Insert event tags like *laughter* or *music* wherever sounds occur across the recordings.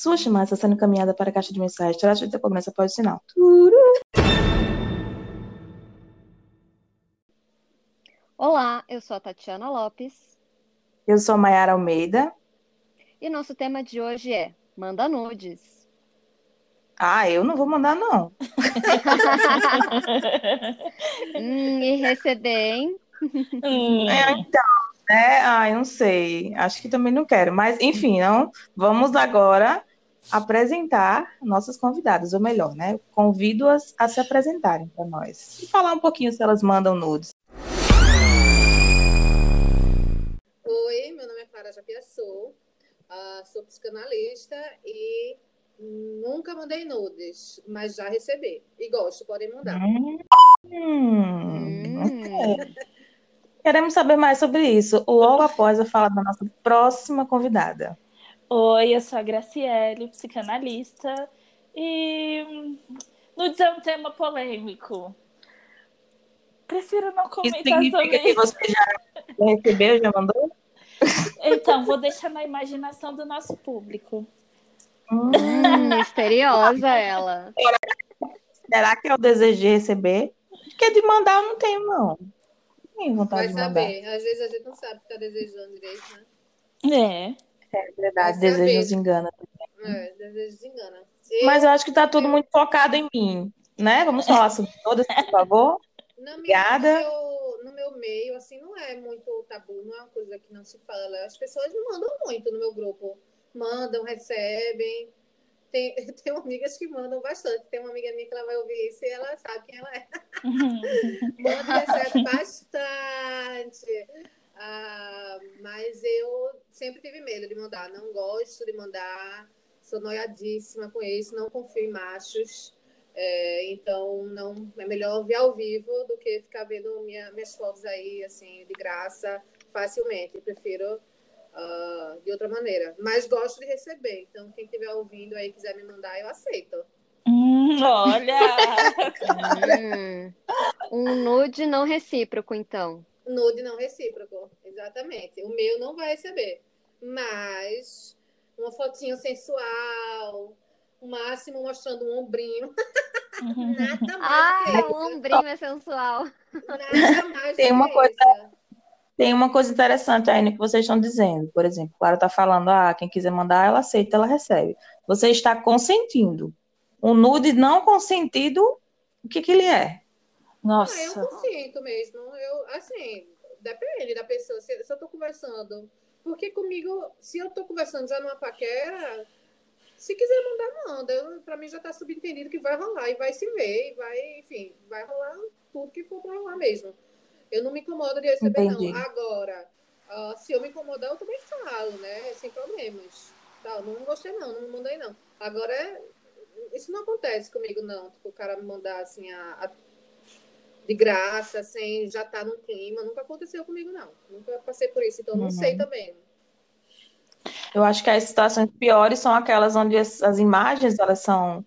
Sua chamada está sendo encaminhada para a caixa de mensagem. Terá de ter cobrança após o sinal. Turu. Olá, eu sou a Tatiana Lopes Eu sou a Mayara Almeida. e nosso tema de hoje é Manda Nudes. Ah, eu não vou mandar, não. *laughs* Hum, e receber, hein? Hum, É, então, né? Ai, não sei. Acho que também não quero. Mas, enfim, não. Vamos agora apresentar nossas convidadas, ou melhor, né? Convido-as a se apresentarem para nós. E falar um pouquinho se elas mandam nudes. Oi, meu nome é Clara Japiaçu, ah, sou psicanalista e nunca mandei nudes, mas já recebi. E gosto, podem mandar. Hum, Hum, Queremos saber mais sobre isso logo após eu falar da nossa próxima convidada. Oi, eu sou a Graciele, psicanalista, e nudes é um tema polêmico. Prefiro não Isso comentar significa sobre que isso. você já recebeu, já mandou? Então, vou deixar na imaginação do nosso público. Hum, *laughs* misteriosa ela. será que eu desejei receber? Porque de mandar eu não tenho, não. Não tenho vontade Vai de mandar. saber, às vezes a gente não sabe o que está desejando direito, né? É. É verdade, saber. desejo nos engana. É, desejo desengana. E Mas eu acho que tá tudo muito focado em mim, né? Vamos falar sobre todas, por favor. na Obrigada. No meu, no meu meio, assim, não é muito tabu, não é uma coisa que não se fala. As pessoas mandam muito no meu grupo. Mandam, recebem. Tem, *laughs* tem amigas que mandam bastante. Tem uma amiga minha que ela vai ouvir isso e ela sabe quem ela é. *laughs* Manda e recebe bastante. Ah, mas eu sempre tive medo de mandar. Não gosto de mandar. Sou noiadíssima com isso. Não confio em machos. É, então, não é melhor ver ao vivo do que ficar vendo minha- minhas fotos aí, assim, de graça, facilmente. Prefiro ah, de outra maneira. Mas gosto de receber. Então, quem estiver ouvindo aí quiser me mandar, eu aceito. Hum, olha! Hum, um nude não recíproco, então. Nude não recíproco, exatamente. O meu não vai receber. Mas uma fotinho sensual, o máximo mostrando um ombrinho. Nada mais Ah, que o ombrinho é sensual. Nada mais Tem uma que coisa- isso. Tem uma coisa interessante aí no que vocês estão dizendo. Por exemplo, Clara está falando, ah, quem quiser mandar, ela aceita, ela recebe. Você está consentindo. Um nude não consentido, o que que ele é? Ah, eu Nossa. consinto mesmo. Eu, assim, depende da pessoa. Se, se eu tô conversando. Porque comigo, se eu tô conversando já numa paquera, se quiser mandar, manda. Pra mim já tá subentendido que vai rolar e vai se ver, e vai, enfim, vai rolar tudo que for pra rolar mesmo. Eu não me incomodo de receber, Entendi. não. Agora, ah, se eu me incomodar, eu também falo, né? Sem problemas. Tá, não gostei, não, não mandei, não. Agora, isso não acontece comigo, não. Tipo, o cara me mandar assim a- a de graça, sem já estar no clima. Nunca aconteceu comigo, não. Nunca passei por isso, então não Uhum. sei também. Eu acho que as situações piores são aquelas onde as, as imagens elas são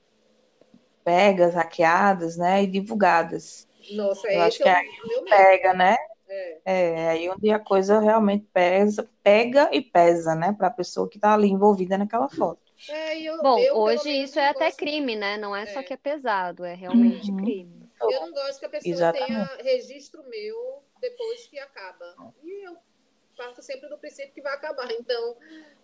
pegas, hackeadas, né, e divulgadas. Nossa, Eu acho esse que é aí. Pega, né? É. É, aí onde a coisa realmente pesa, pega e pesa, né, para a pessoa que está ali envolvida naquela foto. É, e eu, Bom, eu, hoje isso é até crime, né? Não é só É. que é pesado, é realmente Uhum. crime. Eu não gosto que a pessoa Exatamente. tenha registro meu depois que acaba. E eu parto sempre do princípio que vai acabar. Então,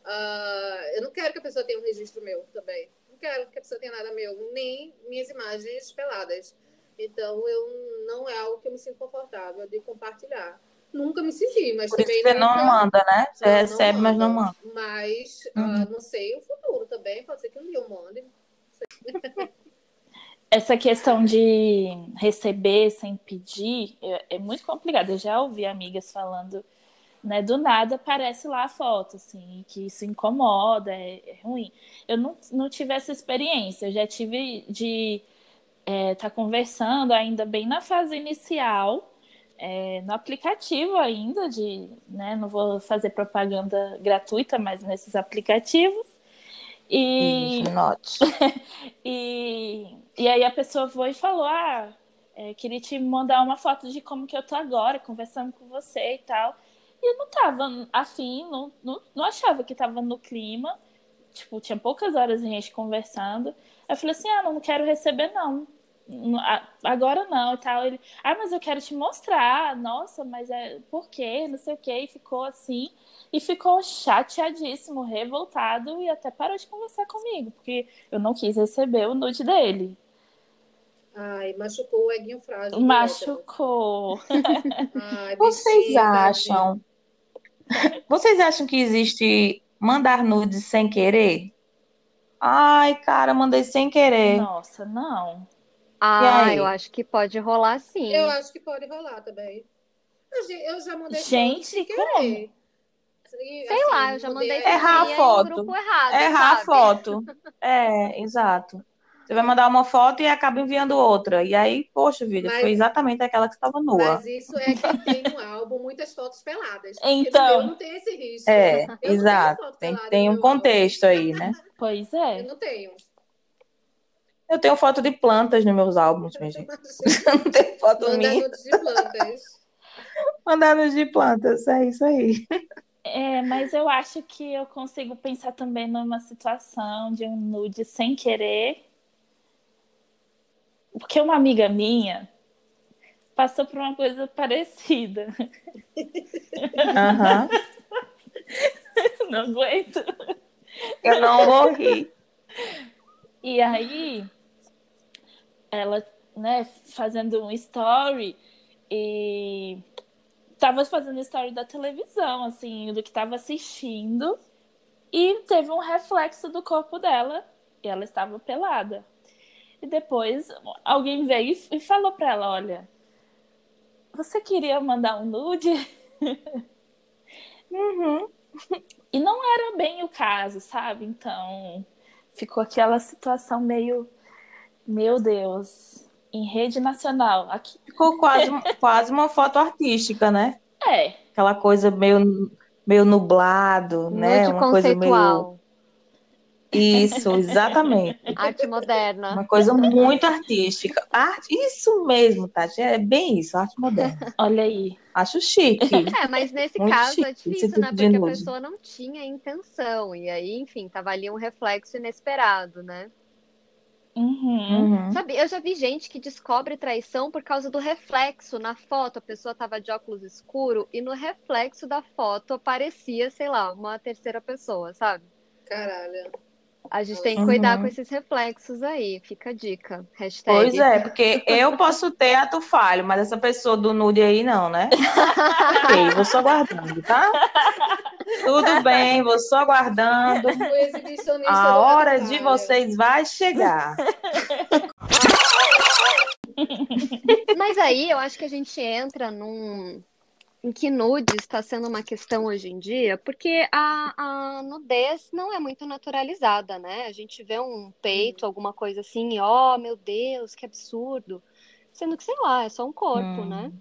ah, eu não quero que a pessoa tenha um registro meu também. Não quero que a pessoa tenha nada meu, nem minhas imagens peladas. Então, eu não é algo que eu me sinto confortável de compartilhar. Nunca me senti, mas Por também você não nunca... manda, né? Você Não, não recebe, mas não manda. Mas, Uhum. ah, não sei o futuro também. Pode ser que um dia eu mande. *laughs* Essa questão de receber sem pedir é, é muito complicado. Eu já ouvi amigas falando, né, do nada aparece lá a foto, assim, que isso incomoda, é, é ruim. Eu não, não tive essa experiência, eu já tive de estar conversando ainda bem na fase inicial, é, no aplicativo ainda, de, né, não vou fazer propaganda gratuita, mas nesses aplicativos. E, Isso, *laughs* e, e aí a pessoa foi e falou: Ah, é, queria te mandar uma foto de como que eu tô agora, conversando com você e tal. E eu não tava afim, não, não, não achava que tava no clima. tipo, tinha poucas horas a gente conversando. Eu falei assim: ah, não quero receber, não. Agora não e tal. Ele, ah, mas eu quero te mostrar. Nossa, mas é por quê? Não sei o quê. E ficou assim. E ficou chateadíssimo, revoltado e até parou de conversar comigo, porque eu não quis receber o nude dele. Ai, machucou o eguinho frágil. Machucou. *laughs* Ai, Vocês acham? Vocês acham que existe mandar nudes sem querer? Ai, cara, mandei sem querer. Nossa, não. Ah, eu acho que pode rolar sim. Eu acho que pode rolar também. Eu já mandei Gente, sem querer. Sei assim, lá, eu já mandei errar a foto. Errado, errar sabe? a foto. *laughs* É, exato. Você vai mandar uma foto e acaba enviando outra. E aí, poxa vida, mas, foi exatamente aquela que estava nua. Mas isso é que tem no álbum muitas fotos peladas. Então. não tem esse risco. É, eu exato. Tem, tem um contexto álbum. aí, né? *laughs* Pois é. Eu não tenho. Eu tenho foto de plantas nos meus álbuns, minha gente. Eu não tenho foto Mandar minha. de plantas. Mandar de plantas, é isso aí. É, mas eu acho que eu consigo pensar também numa situação de um nude sem querer porque uma amiga minha passou por uma coisa parecida. Uhum. *laughs* Não aguento. Eu não vou rir. E aí, ela, né, fazendo um story e tava fazendo story da televisão, assim, do que tava assistindo, e teve um reflexo do corpo dela, e ela estava pelada. E depois alguém veio e falou para ela: Olha, você queria mandar um nude? *laughs* uhum. E não era bem o caso, sabe? Então ficou aquela situação meio. Meu Deus, em rede nacional. Aqui... Ficou quase, *laughs* quase uma foto artística, né? É. Aquela coisa meio, meio nublado, Nude né? Uma coisa meio isso, exatamente. Arte moderna. Uma coisa muito artística. Arte, isso mesmo, Tati. É bem isso, arte moderna. *laughs* Olha aí. Acho chique. *laughs* É, mas nesse muito caso é difícil, tipo né? Porque a pessoa não tinha intenção. E aí, enfim, tava ali um reflexo inesperado, né? Uhum. Uhum. Sabe, eu já vi gente que descobre traição por causa do reflexo na foto. A pessoa tava de óculos escuro e no reflexo da foto aparecia, sei lá, uma terceira pessoa, sabe? Caralho. A gente tem que cuidar uhum. com esses reflexos aí, fica a dica. Hashtag. Pois é, porque *laughs* eu posso ter ato falho, mas essa pessoa do nude aí não, né? *laughs* ok, vou só guardando, tá? Tudo bem, vou só guardando. A hora de vocês vai chegar. Mas aí eu acho que a gente entra num, em que nudes está sendo uma questão hoje em dia, porque a, a, nudez não é muito naturalizada, né? A gente vê um peito, alguma coisa assim, e ó, oh, meu Deus, que absurdo. Sendo que, sei lá, é só um corpo, hum. né?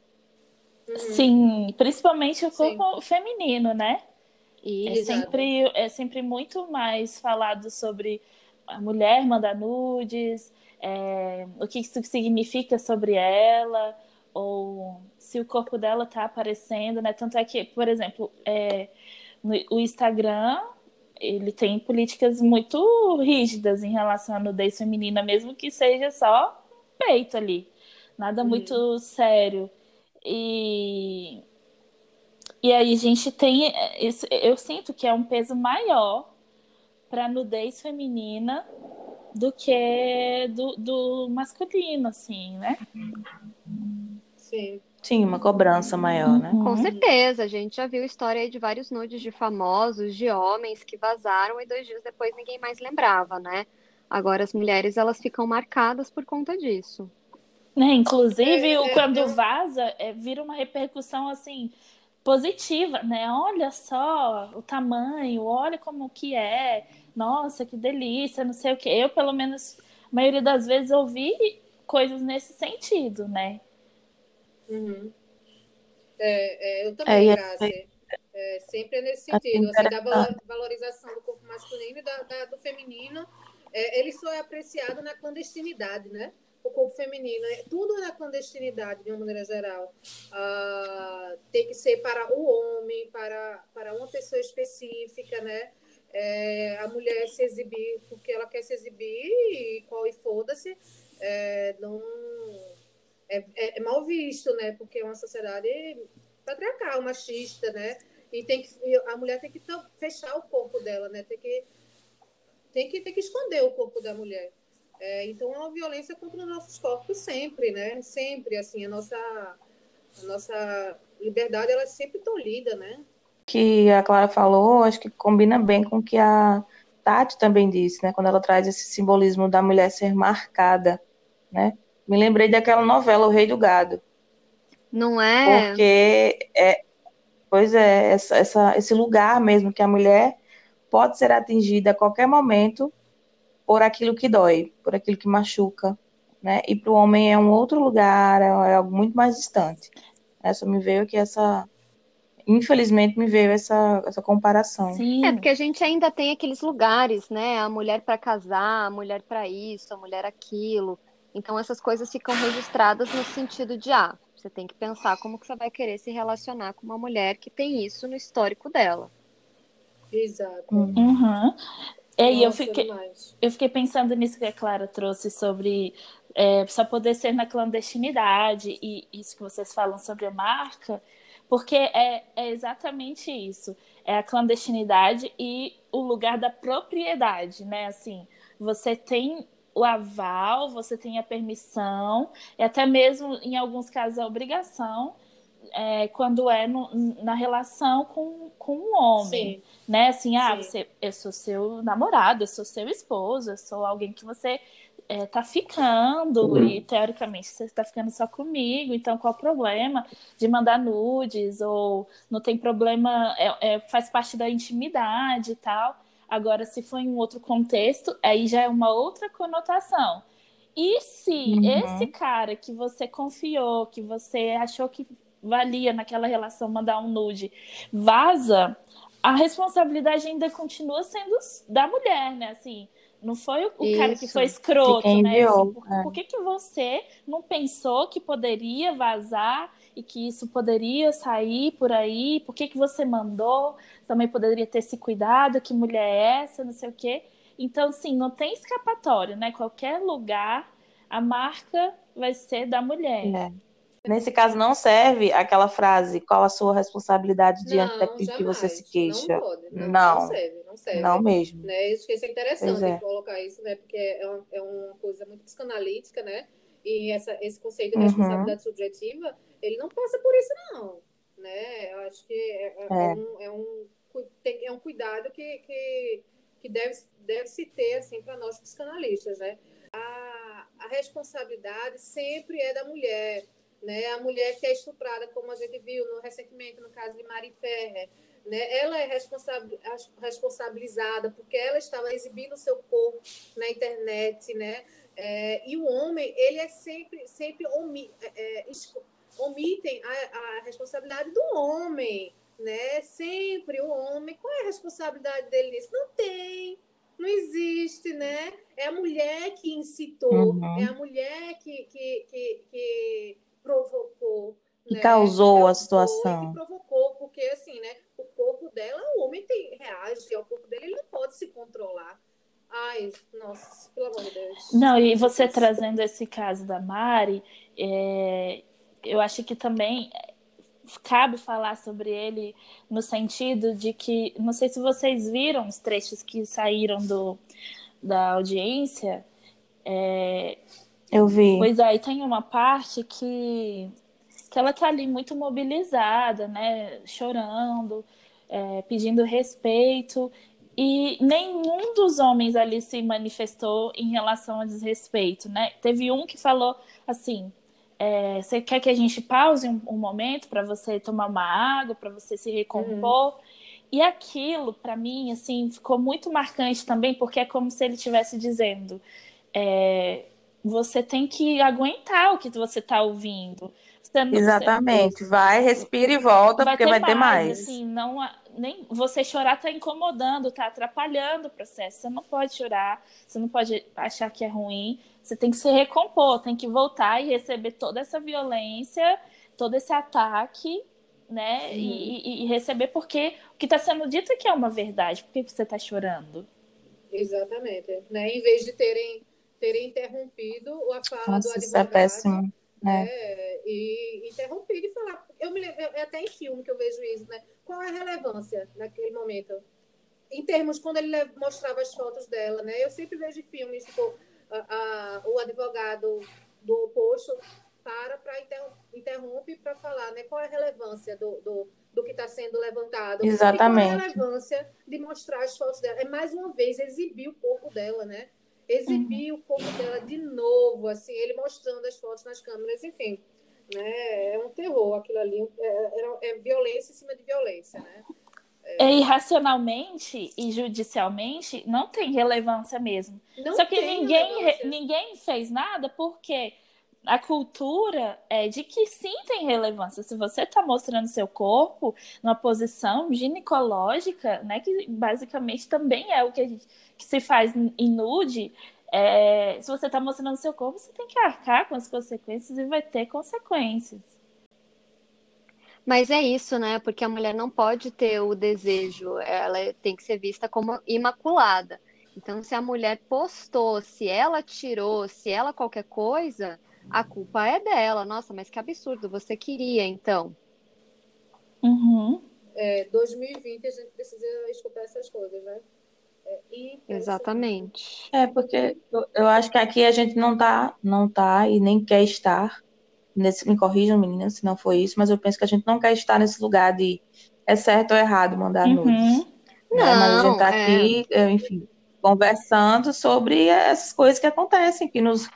Sim, principalmente o corpo Sim. feminino, né? É sempre, é sempre muito mais falado sobre a mulher mandar nudes, é, o que isso significa sobre ela, ou se o corpo dela está aparecendo, né? Tanto é que, por exemplo, é, o Instagram ele tem políticas muito rígidas em relação à nudez feminina, mesmo que seja só peito ali, nada uhum. muito sério. E e aí a gente tem isso, eu sinto que é um peso maior para nudez feminina do que do, do masculino, assim, né? Sim. Sim, uma cobrança maior, né? Com certeza, a gente já viu história de vários nudes de famosos, de homens que vazaram e dois dias depois ninguém mais lembrava, né? Agora as mulheres elas ficam marcadas por conta disso. É, inclusive, é, é, quando vaza, é, vira uma repercussão assim positiva, né? Olha só o tamanho, olha como que é, nossa, que delícia, não sei o que. Eu, pelo menos, a maioria das vezes ouvi coisas nesse sentido, né? Uhum. É, é, eu também, é, É, sempre é nesse sentido, assim, da valorização do corpo masculino e da, da do feminino. É, ele só é apreciado na clandestinidade, né? O corpo feminino, é, tudo na clandestinidade, de uma maneira geral. Ah, tem que ser para o homem, para, para uma pessoa específica, né? é, a mulher se exibir porque ela quer se exibir e qual e foda-se, é, não é, é, é, mal visto, né? Porque é uma sociedade patriarcal, machista, né? E tem que, a mulher tem que fechar o corpo dela, né? Tem que, tem que, tem que esconder o corpo da mulher. É, então é uma violência contra os nossos corpos sempre, né? Sempre, assim, a nossa, a nossa liberdade, ela é sempre tolhida, né? Que a Clara falou, acho que combina bem com o que a Tati também disse, né? Quando ela traz esse simbolismo da mulher ser marcada, né? Me lembrei daquela novela O Rei do Gado. Não é? Porque é, pois é, essa, essa, esse lugar mesmo que a mulher pode ser atingida a qualquer momento por aquilo que dói, por aquilo que machuca, né? E para o homem é um outro lugar, é, é algo muito mais distante. Essa me veio aqui essa infelizmente me veio essa, essa comparação. Sim. É porque a gente ainda tem aqueles lugares, né? A mulher para casar, a mulher para isso, a mulher aquilo. Então essas coisas ficam registradas no sentido de ah, você tem que pensar como que você vai querer se relacionar com uma mulher que tem isso no histórico dela. Exato. Uhum. É, e eu fiquei, eu fiquei pensando nisso que a Clara trouxe sobre é, só poder ser na clandestinidade e isso que vocês falam sobre a marca, porque é, é exatamente isso. É a clandestinidade e o lugar da propriedade, né? Assim, você tem o aval, você tem a permissão, e até mesmo, em alguns casos, a obrigação é, quando é no, na relação com, com um homem, Sim. né? Assim, ah, você, eu sou seu namorado, eu sou seu esposo, eu sou alguém que você é, tá ficando uhum. e teoricamente você está ficando só comigo, então qual o problema de mandar nudes ou não tem problema, é, é, faz parte da intimidade e tal. Agora, se for em um outro contexto, aí já é uma outra conotação. E se uhum. esse cara que você confiou, que você achou que valia naquela relação mandar um nude, vaza, a responsabilidade ainda continua sendo da mulher, né? Assim, não foi o Isso. cara que foi escroto, né? Assim, por, é. por, que, que você não pensou que poderia vazar e que isso poderia sair por aí? Por que, que você mandou? Também poderia ter se cuidado, que mulher é essa, não sei o quê. Então, sim, não tem escapatório, né? Qualquer lugar, a marca vai ser da mulher. É. Nesse caso, não serve aquela frase, qual a sua responsabilidade diante não, daquilo que você se queixa. Não, pode, não, não, não serve, não serve. Não mesmo. Né? Isso que é interessante é. colocar isso, né? Porque é uma, é uma coisa muito psicanalítica, né? E essa, esse conceito de uhum. responsabilidade uhum. subjetiva, ele não passa por isso, não. Né? Eu acho que é, é, é. é um, é, um, tem, é um cuidado que, que, que deve, deve se ter assim, para nós psicanalistas. Né? A, a responsabilidade sempre é da mulher né? A mulher que é estuprada, como a gente viu no, recentemente no caso de Mari Ferrer, né? Ela é responsabilizada porque ela estava exibindo o seu corpo na internet, né? É, e o homem, ele é sempre, sempre omi, é, é omitem a, a responsabilidade do homem, né? Sempre o homem. Qual é a responsabilidade dele nisso? Não tem, não existe, né? É a mulher que incitou, uhum. é a mulher que, que, que, que provocou. E né? causou, a situação. Que provocou, porque assim, né? O corpo dela, o homem tem, reage ao corpo dele, ele não pode se controlar. Ai, nossa, pelo amor de Deus. Não, e você trazendo esse caso da Mari, é, eu acho que também cabe falar sobre ele no sentido de que, não sei se vocês viram os trechos que saíram do, da audiência, é, eu vi. Pois aí é, tem uma parte que, que ela tá ali muito mobilizada, né? Chorando, é, pedindo respeito. E nenhum dos homens ali se manifestou em relação a desrespeito, né? Teve um que falou assim: é, você quer que a gente pause um, um momento para você tomar uma água, para você se recompor? Uhum. E aquilo, para mim, assim, ficou muito marcante também, porque é como se ele estivesse dizendo: é, você tem que aguentar o que você está ouvindo. Não, Exatamente. Você, vai, respira e volta, vai porque ter vai ter mais. Assim, não, nem você chorar está incomodando, está atrapalhando o processo. Você não pode chorar, você não pode achar que é ruim. Você tem que se recompor, tem que voltar e receber toda essa violência, todo esse ataque né? Uhum. E, e, receber porque o que está sendo dito é que é uma verdade. Por que você está chorando? Exatamente. Né? Em vez de terem, terem interrompido a fala Nossa, do advogado. Isso é péssimo. Né? É. E interrompido e falar. Eu me lembro, é até em filme que eu vejo isso, né? Qual é a relevância naquele momento? Em termos, quando ele mostrava as fotos dela, né? Eu sempre vejo filmes, tipo, a, a, o advogado do oposto para para interrompe para falar, né? Qual é a relevância do, do, do que está sendo levantado? Exatamente. E qual é a relevância de mostrar as fotos dela? É mais uma vez exibir o corpo dela, né? Exibir uhum. o corpo dela de novo, assim, ele mostrando as fotos nas câmeras, enfim. Né? É um terror aquilo ali, é, é, violência em cima de violência, né? É, irracionalmente e judicialmente não tem relevância mesmo. Não Só que ninguém, ninguém fez nada porque a cultura é de que sim tem relevância. Se você está mostrando seu corpo numa posição ginecológica, né, que basicamente também é o que, gente, que se faz em nude, é, se você está mostrando seu corpo, você tem que arcar com as consequências e vai ter consequências. Mas é isso, né? Porque a mulher não pode ter o desejo, ela tem que ser vista como imaculada. Então, se a mulher postou, se ela tirou, se ela qualquer coisa, a culpa é dela. Nossa, mas que absurdo, você queria então. Uhum. É, 2020 a gente precisa escutar essas coisas, né? É, Exatamente. É, porque eu, acho que aqui a gente não tá, não tá e nem quer estar nesse, me corrijam, meninas, se não foi isso, mas eu penso que a gente não quer estar nesse lugar de é certo ou errado mandar uhum. nudes. Não, né? Mas a gente tá é... aqui, enfim, conversando sobre essas coisas que acontecem, que nos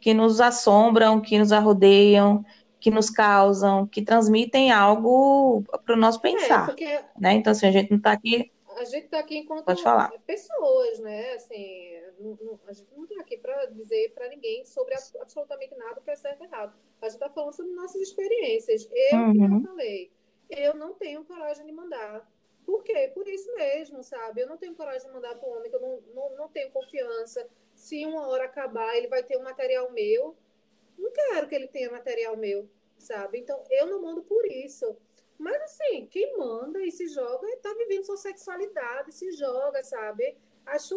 que nos assombram, que nos arrodeiam, que nos causam, que transmitem algo para o nosso é, pensar. É, porque... né? Então, assim, a gente não está aqui. A gente está aqui enquanto pessoas, né? Assim, não, não, a gente não está aqui para dizer para ninguém sobre absolutamente nada que é certo e errado. A gente está falando sobre nossas experiências. Eu, uhum. que eu falei, eu não tenho coragem de mandar. Por quê? Por isso mesmo, sabe? Eu não tenho coragem de mandar para um homem que eu não, não, não tenho confiança se uma hora acabar, ele vai ter um material meu. Não quero que ele tenha material meu, sabe? Então, eu não mando por isso. Mas, assim, quem manda e se joga está vivendo sua sexualidade, se joga, sabe? Acho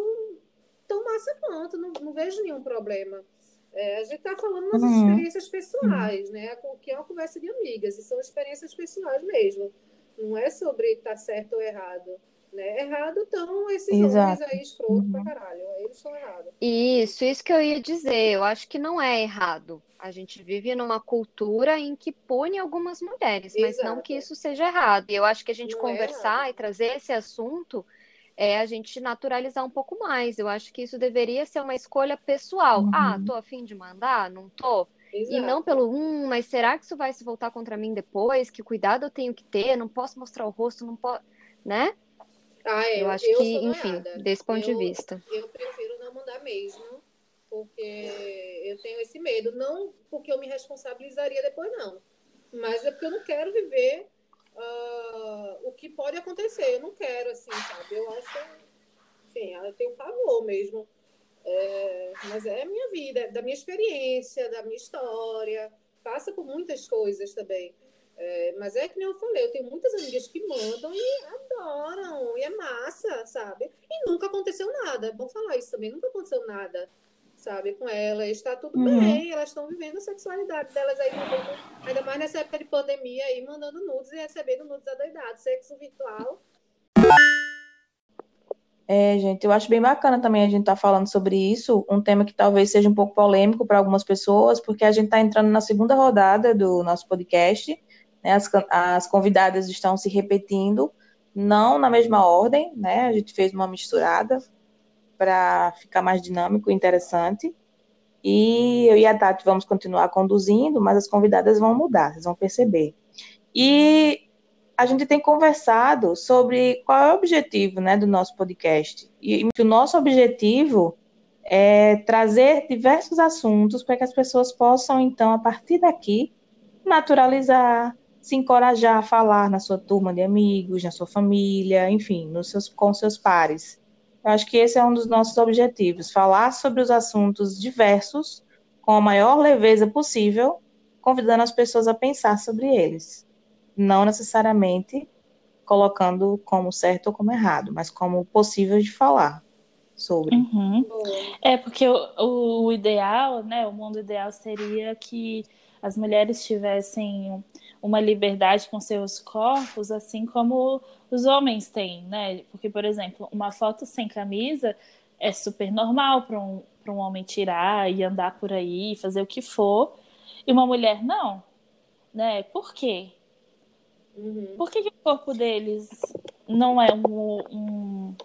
tão massa quanto, não, não vejo nenhum problema. É, a gente está falando das uhum. experiências pessoais, né? Que é uma conversa de amigas, e são experiências pessoais mesmo. Não é sobre estar tá certo ou errado. Né? Errado estão esses Exato. homens aí escroto uhum. pra caralho. Eles são errados. Isso, isso que eu ia dizer. Eu acho que não é errado. A gente vive numa cultura em que pune algumas mulheres, mas Exato. não que isso seja errado. E eu acho que a gente não é conversar é e trazer esse assunto é a gente naturalizar um pouco mais. Eu acho que isso deveria ser uma escolha pessoal. Uhum. Ah, tô afim de mandar? Não tô? Exato. E não pelo, hum, mas será que isso vai se voltar contra mim depois? Que cuidado eu tenho que ter? Não posso mostrar o rosto, não posso, né? Ah, é, eu acho eu que, enfim, desse ponto eu, de vista. Eu prefiro não mandar mesmo, porque eu tenho esse medo. Não porque eu me responsabilizaria depois, não. Mas é porque eu não quero viver uh, o que pode acontecer. Eu não quero, assim, sabe? Eu acho. Enfim, eu tenho pavor mesmo. É, mas é a minha vida, é da minha experiência, da minha história. Passa por muitas coisas também. É, mas é que nem eu falei, eu tenho muitas amigas que mandam e adoram, e é massa, sabe? E nunca aconteceu nada. Vou falar isso também, nunca aconteceu nada, sabe, com elas. Está tudo uhum. bem, elas estão vivendo a sexualidade delas aí, ainda mais nessa época de pandemia aí, mandando nudes e recebendo nudes adoidados, sexo virtual. É, gente, eu acho bem bacana também a gente estar tá falando sobre isso, um tema que talvez seja um pouco polêmico para algumas pessoas, porque a gente está entrando na segunda rodada do nosso podcast né, as, as convidadas estão se repetindo, não na mesma ordem, né? A gente fez uma misturada para ficar mais dinâmico e interessante. E eu e a Tati vamos continuar conduzindo, mas as convidadas vão mudar, vocês vão perceber. E a gente tem conversado sobre qual é o objetivo né, do nosso podcast. E o nosso objetivo é trazer diversos assuntos para que as pessoas possam, então, a partir daqui, naturalizar, se encorajar a falar na sua turma de amigos, na sua família, enfim, nos seus, com seus pares. Eu acho que esse é um dos nossos objetivos, falar sobre os assuntos diversos com a maior leveza possível, convidando as pessoas a pensar sobre eles. não necessariamente colocando como certo ou como errado, mas como possível de falar sobre. Uhum. É, porque o, o ideal, né, o mundo ideal seria que as mulheres tivessem uma liberdade com seus corpos, assim como os homens têm, né? Porque, por exemplo, uma foto sem camisa é super normal para um, um homem tirar e andar por aí, fazer o que for, e uma mulher não, né? Por quê? Uhum. Por que, que, o corpo deles não é um, um,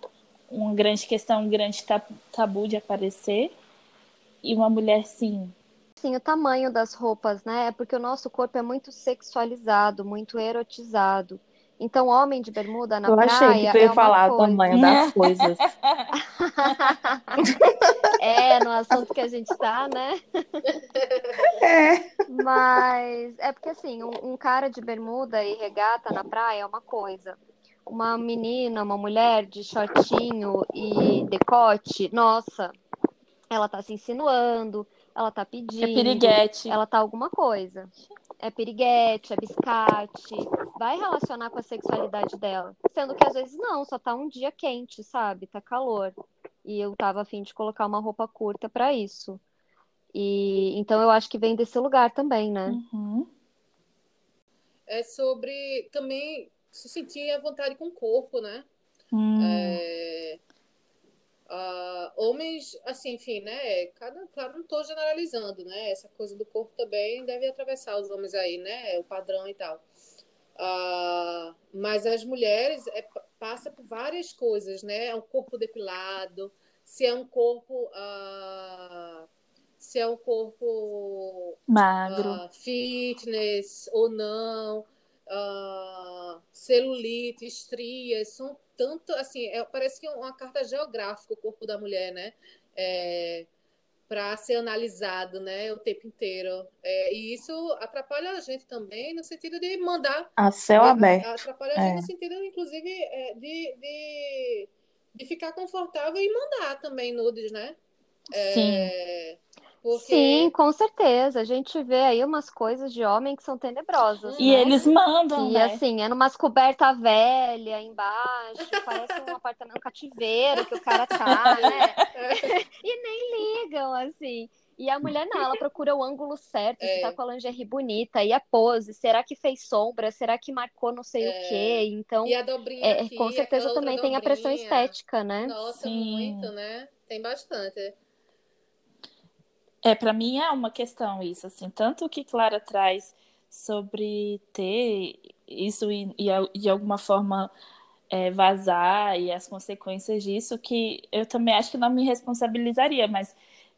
uma grande questão, um grande tabu de aparecer, e uma mulher sim? Sim, o tamanho das roupas, né? É porque o nosso corpo é muito sexualizado, muito erotizado. Então, homem de bermuda na eu praia. Eu achei que tu ia é falar coisa. o tamanho das coisas. *laughs* é, no assunto que a gente tá, né? É. Mas é porque assim, um, um cara de bermuda e regata na praia é uma coisa. Uma menina, uma mulher de shortinho e decote, nossa, ela tá se insinuando, ela tá pedindo. É piriguete. Ela tá alguma coisa é piriguete, é biscate, vai relacionar com a sexualidade dela. Sendo que às vezes não, só tá um dia quente, sabe? Tá calor. E eu tava afim de colocar uma roupa curta para isso. E então eu acho que vem desse lugar também, né? Uhum. É sobre também se sentir à vontade com o corpo, né? Hum. É, Uh, homens, assim, enfim, né? Cada, claro, não estou generalizando, né? Essa coisa do corpo também deve atravessar os homens aí, né? O padrão e tal. Uh, mas as mulheres é, passa por várias coisas, né? É um corpo depilado, se é um corpo uh, se é um corpo magro, fitness ou não, celulite, estrias, são tanto assim, é, parece que é uma carta geográfica o corpo da mulher, né? É, para ser analisado, né, o tempo inteiro. É, e isso atrapalha a gente também no sentido de mandar a céu é, aberto. Atrapalha a gente é. no sentido, inclusive, é, de, de, de, ficar confortável e mandar também nudes, né? Sim. Porque... Sim, com certeza. A gente vê aí umas coisas de homem que são tenebrosas. E né? eles mandam, que, né? assim, é numa coberta velha embaixo, parece um *laughs* apartamento um cativeiro que o cara tá, né? *laughs* e nem ligam, assim. E a mulher não, ela procura o ângulo certo, é. se tá com a lingerie bonita, e a pose, será que fez sombra? Será que marcou não sei é. o quê? Então, e a dobrinha é, aqui, com certeza também tem a pressão estética, né? Nossa, Sim. muito, né? Tem bastante. É, para mim é uma questão isso, assim, tanto o que Clara traz sobre ter isso e, e de alguma forma é, vazar e as consequências disso, que eu também acho que não me responsabilizaria, mas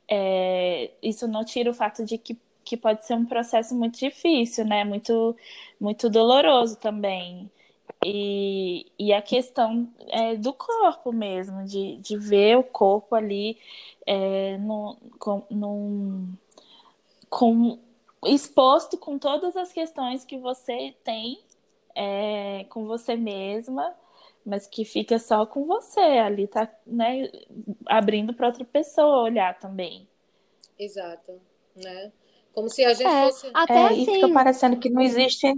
é, isso não tira o fato de que, que pode ser um processo muito difícil, né? Muito, muito doloroso também. E, e a questão é, do corpo mesmo, de, de ver o corpo ali é, no, com, num, com, exposto com todas as questões que você tem é, com você mesma, mas que fica só com você ali, tá né, abrindo para outra pessoa olhar também. Exato, né? Como se a gente é, fosse. Até é, assim... E fica parecendo que não existe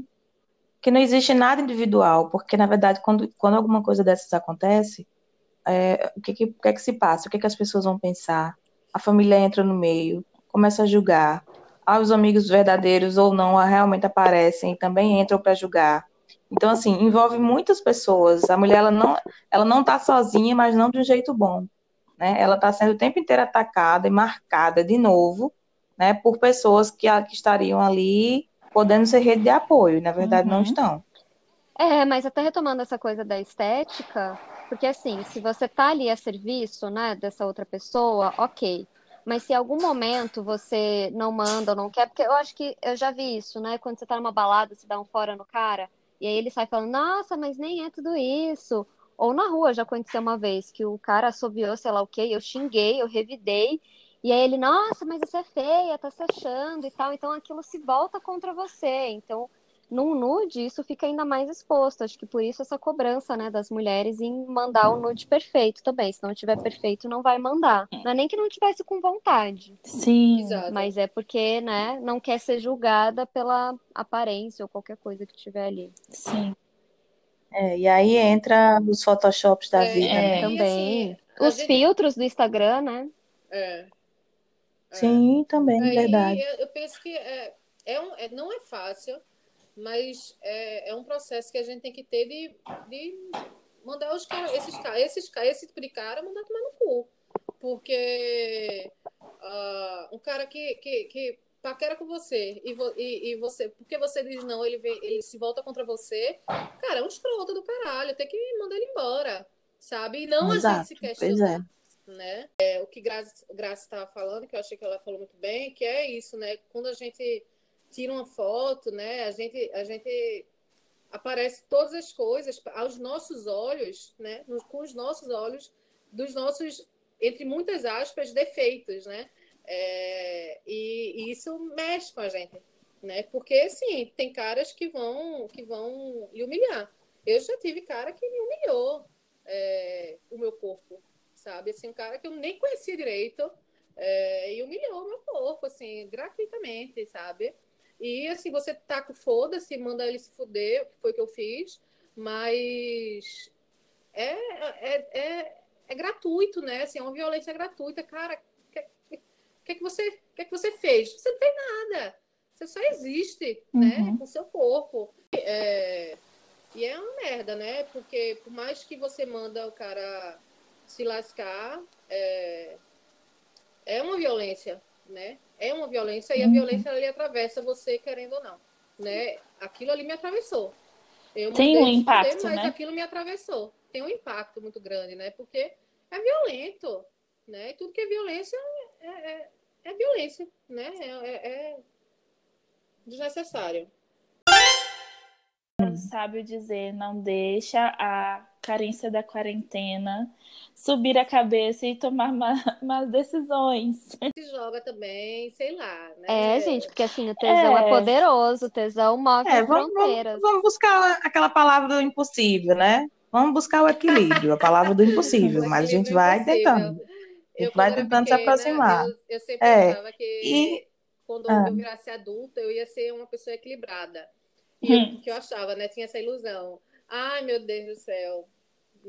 que não existe nada individual, porque na verdade quando, quando alguma coisa dessas acontece, é, o, que, que, o que é que se passa? O que, que as pessoas vão pensar? A família entra no meio, começa a julgar. Ah, os amigos verdadeiros ou não realmente aparecem e também entram para julgar. Então, assim, envolve muitas pessoas. A mulher, ela não, ela não está sozinha, mas não de um jeito bom. Né? Ela está sendo o tempo inteiro atacada e marcada de novo, né, por pessoas que, que estariam ali podendo ser rede de apoio, na verdade uhum. não estão. É, mas até retomando essa coisa da estética, porque assim, se você tá ali a serviço, né, dessa outra pessoa, ok. Mas se em algum momento você não manda ou não quer, porque eu acho que eu já vi isso, né? Quando você tá numa balada, você dá um fora no cara, e aí ele sai falando, nossa, mas nem é tudo isso. Ou na rua já aconteceu uma vez que o cara assobiou, sei lá o quê, eu xinguei, eu revidei, e aí ele, nossa, mas você é feia, tá se achando e tal. Então aquilo se volta contra você. Então num nude, isso fica ainda mais exposto. Acho que por isso essa cobrança, né, das mulheres em mandar o nude perfeito também. Se não tiver perfeito, não vai mandar. Não é nem que não tivesse com vontade. Sim. Exato. Mas é porque, né, não quer ser julgada pela aparência ou qualquer coisa que tiver ali. Sim. É, e aí entra os photoshops da É, vida, né? e, Também. assim, Os gente- filtros do Instagram, né? É. É. Sim, também, Aí, verdade. eu, eu penso que é, é um, é- não é fácil, mas é, é um processo que a gente tem que ter de, de mandar os caras, esses caras, esses caras, esse tipo de cara, mandar tomar no cu. Porque ah, um cara que, que, que paquera com você e, vo- e, e você, porque você diz não, ele, vem, ele se volta contra você, cara, é um escroto do caralho, tem que mandar ele embora, sabe? E não a Exato, gente se é. Né? É, o que Graça estava falando, que eu achei que ela falou muito bem, que é isso, né? Quando a gente tira uma foto, né? A gente, a gente aparece todas as coisas aos nossos olhos, né? Com os nossos olhos, dos nossos, entre muitas aspas, defeitos, né? É, e, e isso mexe com a gente, né? Porque, sim, tem caras que vão, que vão lhe humilhar. Eu já tive cara que me humilhou é, o meu corpo, sabe? Assim, um cara que eu nem conhecia direito é, e humilhou o meu corpo, assim, gratuitamente, sabe? E, assim, você tá com foda-se, manda ele se fuder, o que foi que eu fiz, mas é, é, é, é gratuito, né? Assim, é uma violência gratuita. Cara, o que, que, que, você, que, que você fez? Você não fez nada. Você só existe, né? Uhum. Com seu corpo. É, e é uma merda, né? Porque por mais que você manda o cara se lascar, é, é uma violência, né? É uma violência e a Uhum. violência ali atravessa você querendo ou não, né? Aquilo ali me atravessou. Eu Tem um impacto, mas né? aquilo me atravessou. Tem um impacto muito grande, né? Porque é violento, né? E tudo que é violência é, é, é violência, né? É, é- é desnecessário. O sábio dizer, não deixa a carência da quarentena subir a cabeça e tomar ma- *laughs* más decisões. Se joga também, sei lá, né? É, gente, porque assim, o tesão é, É. poderoso, o tesão move É, as vamos, fronteiras. vamos, vamos buscar aquela palavra do impossível, né? Vamos buscar o equilíbrio, a palavra do *laughs* impossível, mas a gente vai impossível. tentando. Eu, vai quando era tentando se pequena, aproximar. Eu, eu sempre É, achava que e- quando Ah. eu virasse adulta, eu ia ser uma pessoa equilibrada. E eu, Hum. que eu achava, né? Tinha essa ilusão. Ai, meu Deus do céu.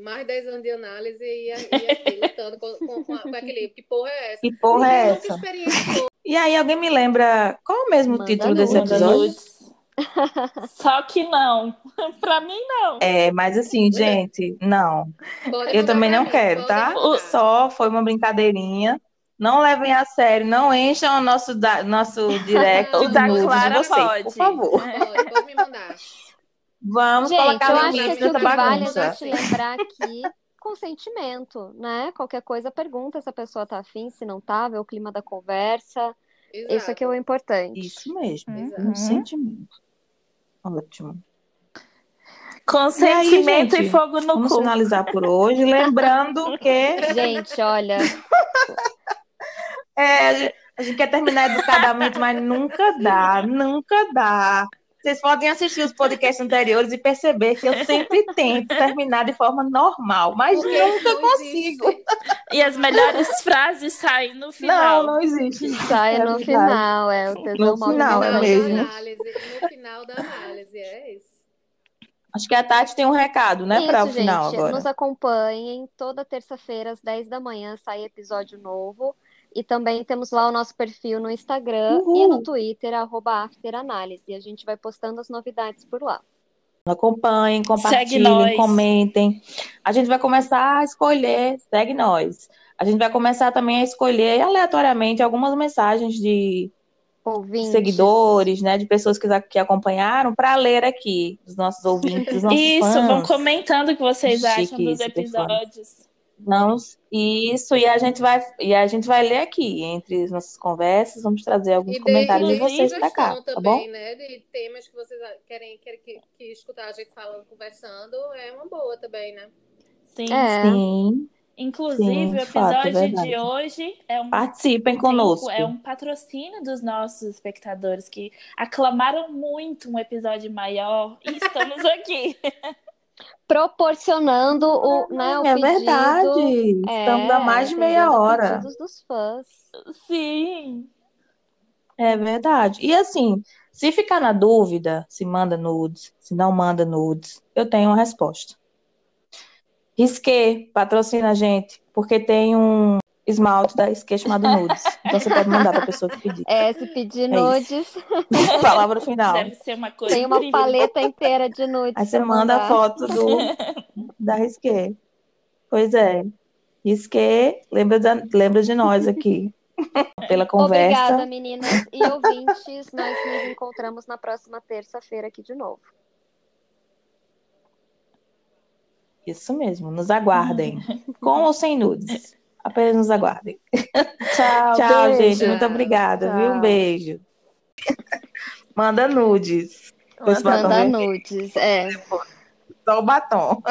Mais 10 anos de análise e aqui, lutando com, com, com, a- com equilíbrio. Que porra é essa? Que porra é essa? E aí, alguém me lembra qual é o mesmo Manda título desse nudes. Manda episódio? *laughs* Só que não. *laughs* pra mim, não. É, mas assim, gente, não. Pode Eu também não quero, tá? mandar. Só foi uma brincadeirinha. Não levem a sério, não encham o nosso, da- nosso *laughs* direct O da Clara vocês, pode. por favor. Pode, pode me mandar. Vamos Gente, colocar eu acho que aqui o nessa que vale é a gente lembrar aqui *laughs* consentimento, né? Qualquer coisa, pergunta se a pessoa tá afim, se não tá, vê o clima da conversa. Exato. Isso aqui é o importante. Isso mesmo, Exato. Uhum. consentimento. Ótimo. Consentimento E aí, e, fogo no Vamos cu. finalizar por hoje, lembrando *laughs* que Gente, olha, é, a gente- a gente quer terminar educadamente, mas nunca dá, nunca dá. Vocês podem assistir os podcasts anteriores e perceber que eu sempre tento terminar de forma normal, mas Porque nunca não consigo. existe. E as melhores frases saem no Não, final. não existe. sai É no final, é o No final, é mesmo. Análise, no final da análise, é isso. Acho que a Tati tem um recado, né, para o final gente, agora. nos acompanhem. Toda terça-feira, às 10 da manhã, sai episódio novo. E também temos lá o nosso perfil no Instagram Uhul. e no Twitter, arroba afteranálise. E a gente vai postando as novidades por lá. Acompanhem, compartilhem, comentem. A gente vai começar a escolher, segue nós. A gente vai começar também a escolher aleatoriamente algumas mensagens de Ouvintes. seguidores, né, de pessoas que, que acompanharam, para ler aqui, dos nossos ouvintes, dos nossos Isso, fãs. vão comentando o que vocês Chique acham dos isso, pessoal. Não, isso, e a gente vai e a gente vai ler aqui entre as nossas conversas, vamos trazer alguns E comentários de vocês para cá, sugestão tá bom? também, né? De temas que vocês querem, querem que, que escutar a gente falando, conversando, é uma boa também, né? Sim. É. Sim. Inclusive, Sim, o fato, é episódio verdade. de hoje é um Participem conosco. É um patrocínio dos nossos espectadores que aclamaram muito um episódio maior e estamos *laughs* aqui. Proporcionando o, né, o é pedido. verdade. Estamos há mais de meia hora. dos fãs. Sim. É verdade. E assim, se ficar na dúvida se manda nudes, se não manda nudes, eu tenho uma resposta. Risqué patrocina a gente, porque tem um esmalte da Risqué chamado nudes. *laughs* Então você pode mandar para a pessoa que pedir. É, se pedir É nudes, *laughs* Palavra final. Deve ser uma coisa tem uma incrível. paleta inteira de nudes. Aí você pra manda a foto do, da Risqué. Pois é. Risqué, lembra, da- lembra de nós aqui. Pela conversa. Obrigada, meninas e ouvintes. Nós nos encontramos na próxima terça-feira aqui de novo. Isso mesmo, nos aguardem. Com ou sem nudes. Apenas nos aguardem. Tchau, Tchau, beijo. gente. Muito obrigada, viu? Um Tchau. beijo. Manda nudes. Manda nudes. É. Só o batom.